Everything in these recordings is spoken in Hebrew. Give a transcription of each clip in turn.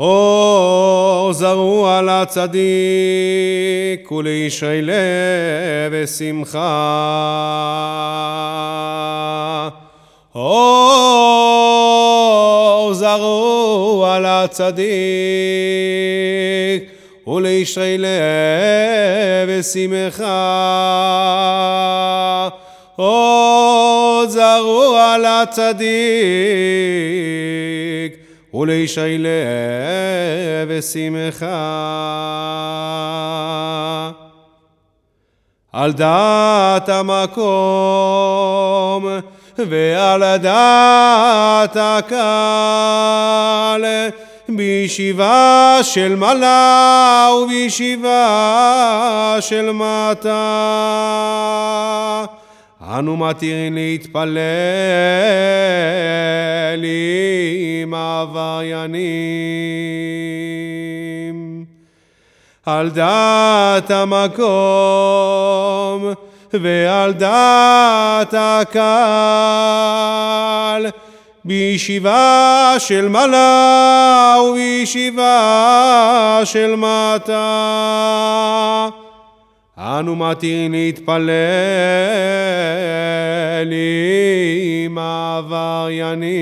אור זרוע לצדיק ולישרי לב ושמחה. אור זרוע לצדיק ולישרי לב ושמחה. אור זרוע לצדיק ולישי לב ושמחה. על דעת המקום ועל דעת הקהל בישיבה של מעלה ובישיבה של מטה. אנו מתירים להתפלל עם העבריינים. על דעת המקום ועל דעת הקהל בישיבה של מעלה ובישיבה של מטה. אנו מתירים להתפלל עם העבריינים.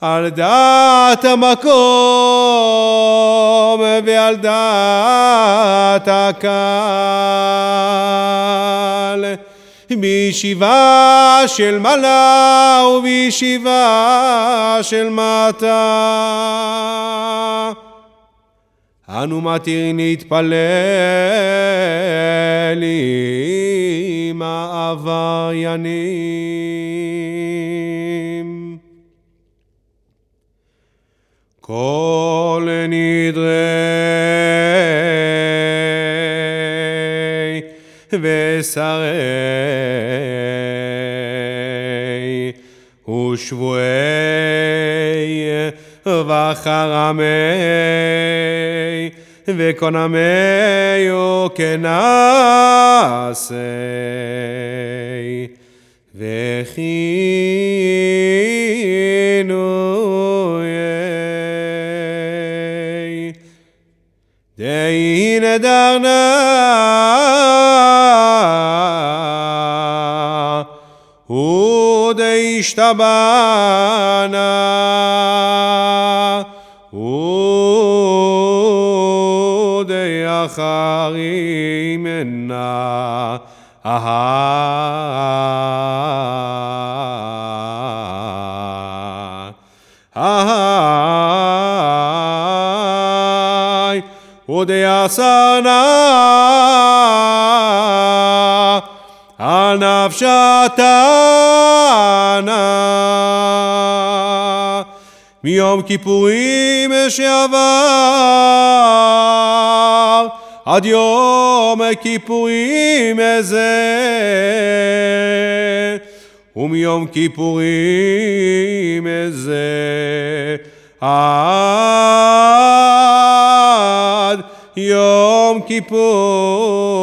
על דעת המקום ועל דעת הקהל בישיבה של מעלה ובישיבה של מטה. אנו מתירים להתפלל עם העבריינים. כל נדרי ושרי ושבועי וחרמי וקונמי וכנעשי וכינויי الآخر منا أهاي أهاي ودي أسانا أنا فشاتانا מיום כיפורים שעבר עד יום כיפורים זה ומיום כיפורים זה עד יום כיפורים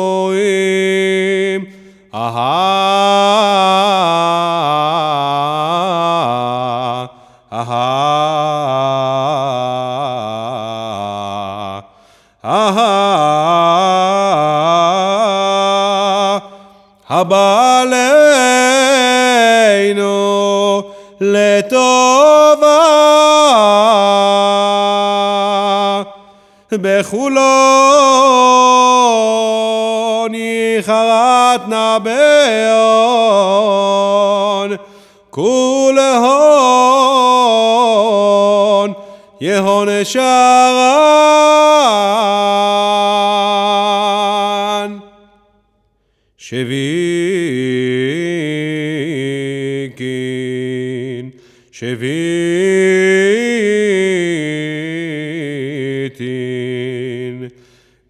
הבא לטובה. בחולון יחרטנה באון כולהון יהון שרן שוויקין שוויתין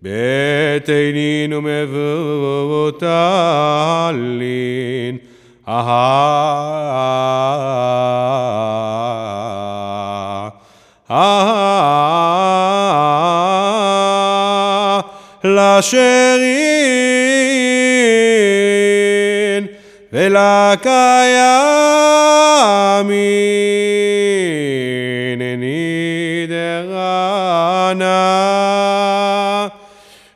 בתנין ומבוטלין אהה אהה לשרין ולקיימים הנני דרנה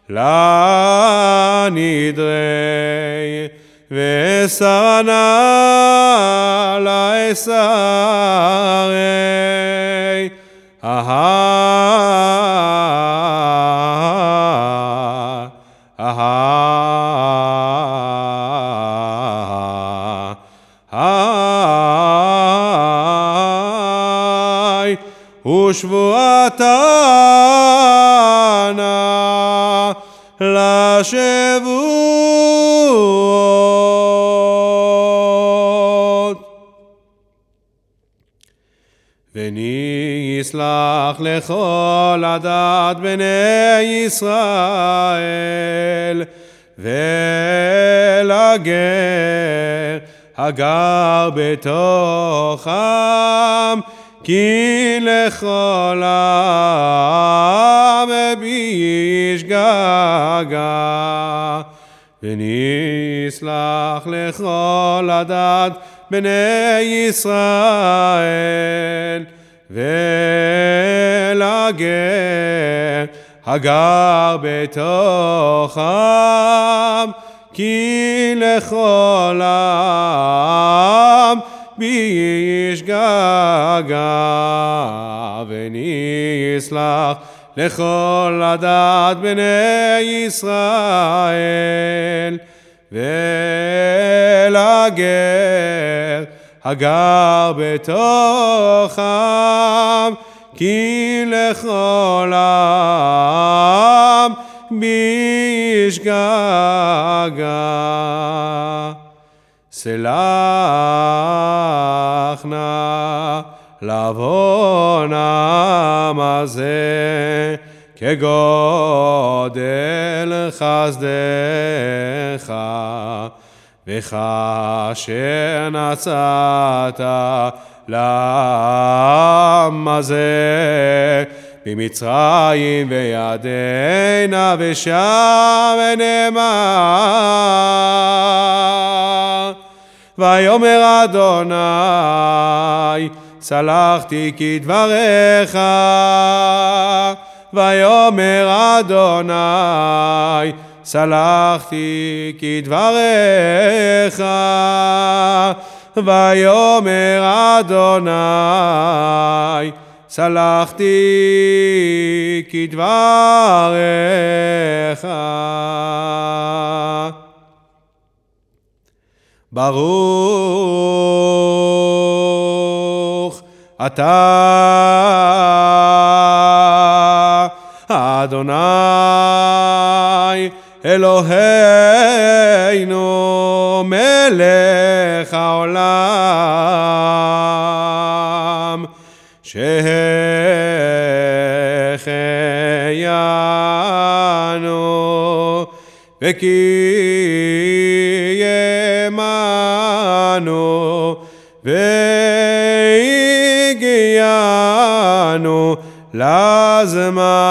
לנדרי וסרנה לאסרי אהה ושבועתנה לשבועות. ונסלח לכל עדת בני ישראל ולגר הגר בתוכם כי לכל העם בישגגה ונסלח לכל עדת בני ישראל ולגר הגר בתוכם כי לכל העם בישגגה ונסלח לכל עדת בני ישראל ולגר הגר בתוכם כי לכל העם בישגגה סלח נא לעוון העם הזה כגודל חסדך וכאשר נצאת לעם הזה במצרים וידנה ושם נאמר ויאמר אדוני סלחתי כדבריך. ויאמר אדוני סלחתי כדבריך. ויאמר אדוני סלחתי כדבריך ברוך אתה אדוני אלוהינו מלך העולם שהחיינו וקיימנו והגיענו לזמן